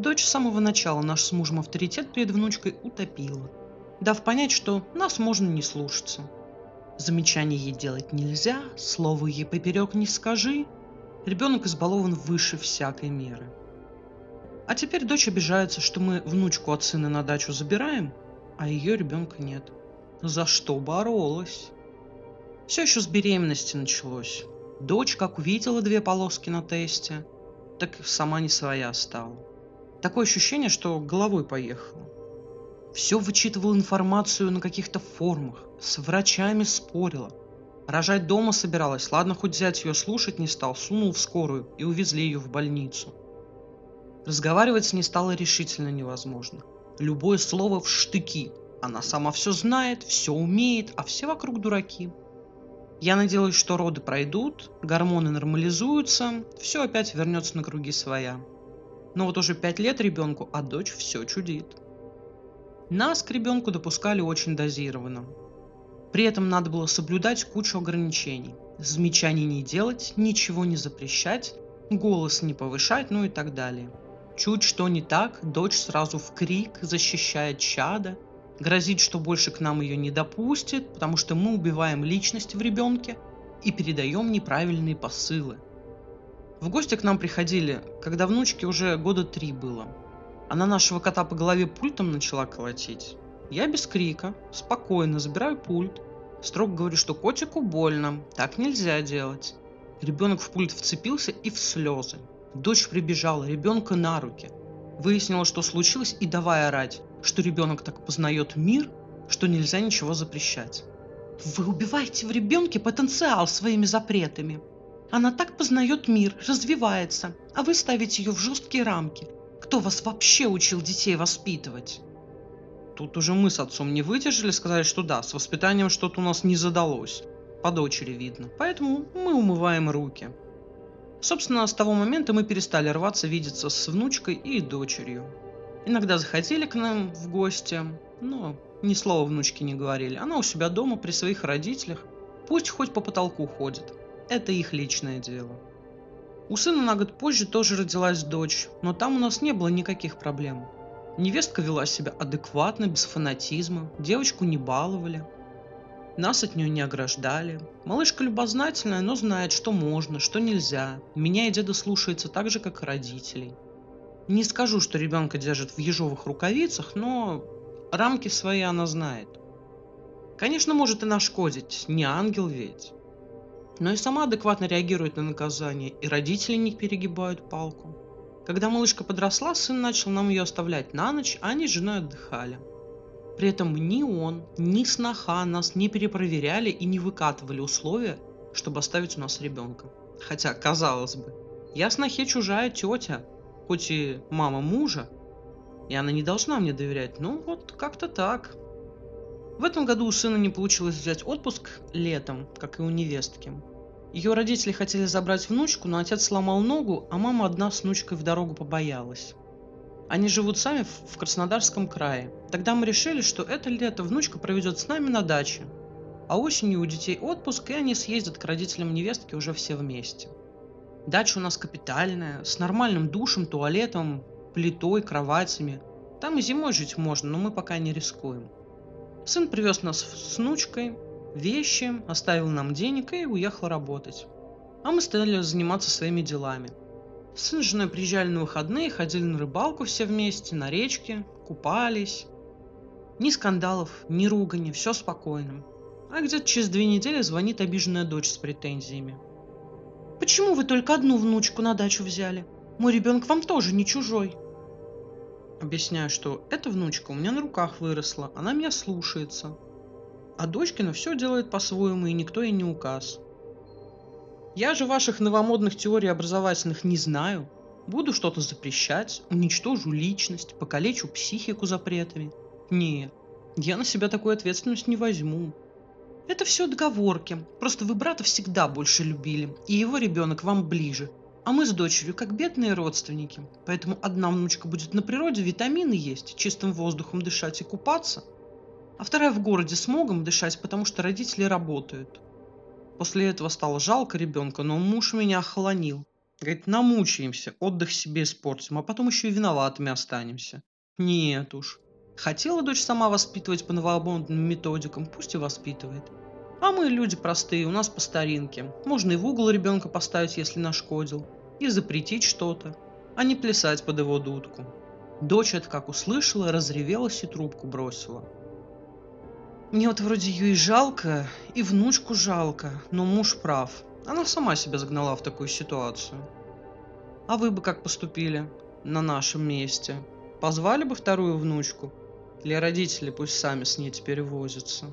Дочь с самого начала наш с мужем авторитет перед внучкой утопила, дав понять, что нас можно не слушаться. Замечаний ей делать нельзя, слово ей поперек не скажи. Ребенок избалован выше всякой меры. А теперь дочь обижается, что мы внучку от сына на дачу забираем, а ее ребенка нет. За что боролась? Все еще с беременности началось. Дочь, как увидела две полоски на тесте, так сама не своя стала. Такое ощущение, что головой поехала. Все вычитывала информацию на каких-то форумах, с врачами спорила. Рожать дома собиралась, ладно, хоть взять ее слушать не стал, сунул в скорую и увезли ее в больницу. Разговаривать с ней стало решительно невозможно. Любое слово в штыки. Она сама все знает, все умеет, а все вокруг дураки. Я надеюсь, что роды пройдут, гормоны нормализуются, все опять вернется на круги своя. Но вот уже пять лет ребенку, а дочь все чудит. Нас к ребенку допускали очень дозированно. При этом надо было соблюдать кучу ограничений. Замечаний не делать, ничего не запрещать, голос не повышать, ну и так далее. Чуть что не так, дочь сразу в крик, защищает чада, грозит, что больше к нам ее не допустит, потому что мы убиваем личность в ребенке и передаем неправильные посылы. В гости к нам приходили, когда внучке уже года три было – она нашего кота по голове пультом начала колотить. Я без крика, спокойно забираю пульт. Строго говорю, что котику больно, так нельзя делать. Ребенок в пульт вцепился и в слезы. Дочь прибежала, ребенка на руки. Выяснила, что случилось, и давай орать, что ребенок так познает мир, что нельзя ничего запрещать. Вы убиваете в ребенке потенциал своими запретами. Она так познает мир, развивается, а вы ставите ее в жесткие рамки – кто вас вообще учил детей воспитывать? Тут уже мы с отцом не выдержали, сказали, что да, с воспитанием что-то у нас не задалось. По дочери видно. Поэтому мы умываем руки. Собственно, с того момента мы перестали рваться видеться с внучкой и дочерью. Иногда заходили к нам в гости, но ни слова внучке не говорили. Она у себя дома при своих родителях. Пусть хоть по потолку ходит. Это их личное дело. У сына на год позже тоже родилась дочь, но там у нас не было никаких проблем. Невестка вела себя адекватно, без фанатизма, девочку не баловали. Нас от нее не ограждали. Малышка любознательная, но знает, что можно, что нельзя. Меня и деда слушается так же, как и родителей. Не скажу, что ребенка держат в ежовых рукавицах, но рамки свои она знает. Конечно, может и нашкодить, не ангел ведь но и сама адекватно реагирует на наказание, и родители не перегибают палку. Когда малышка подросла, сын начал нам ее оставлять на ночь, а они с женой отдыхали. При этом ни он, ни сноха нас не перепроверяли и не выкатывали условия, чтобы оставить у нас ребенка. Хотя, казалось бы, я снохе чужая тетя, хоть и мама мужа, и она не должна мне доверять. Ну вот как-то так. В этом году у сына не получилось взять отпуск летом, как и у невестки. Ее родители хотели забрать внучку, но отец сломал ногу, а мама одна с внучкой в дорогу побоялась. Они живут сами в Краснодарском крае. Тогда мы решили, что это лето внучка проведет с нами на даче. А осенью у детей отпуск, и они съездят к родителям невестки уже все вместе. Дача у нас капитальная, с нормальным душем, туалетом, плитой, кроватями. Там и зимой жить можно, но мы пока не рискуем. Сын привез нас с внучкой, вещи, оставил нам денег и уехал работать. А мы стали заниматься своими делами. Сын с женой приезжали на выходные, ходили на рыбалку все вместе, на речке, купались. Ни скандалов, ни ругани, все спокойно. А где-то через две недели звонит обиженная дочь с претензиями. «Почему вы только одну внучку на дачу взяли? Мой ребенок вам тоже не чужой». Объясняю, что эта внучка у меня на руках выросла, она меня слушается, а Дочкина все делает по-своему, и никто ей не указ. Я же ваших новомодных теорий образовательных не знаю. Буду что-то запрещать, уничтожу личность, покалечу психику запретами. Не, я на себя такую ответственность не возьму. Это все отговорки. Просто вы брата всегда больше любили, и его ребенок вам ближе. А мы с дочерью как бедные родственники. Поэтому одна внучка будет на природе витамины есть, чистым воздухом дышать и купаться – а вторая в городе с могом дышать, потому что родители работают. После этого стало жалко ребенка, но муж меня охолонил. Говорит, намучаемся, отдых себе испортим, а потом еще и виноватыми останемся. Нет уж. Хотела дочь сама воспитывать по новомодным методикам, пусть и воспитывает. А мы люди простые, у нас по старинке. Можно и в угол ребенка поставить, если нашкодил, и запретить что-то, а не плясать под его дудку. Дочь это как услышала, разревелась и трубку бросила. Мне вот вроде ее и жалко, и внучку жалко, но муж прав. Она сама себя загнала в такую ситуацию. А вы бы как поступили на нашем месте? Позвали бы вторую внучку? Или родители пусть сами с ней теперь возятся?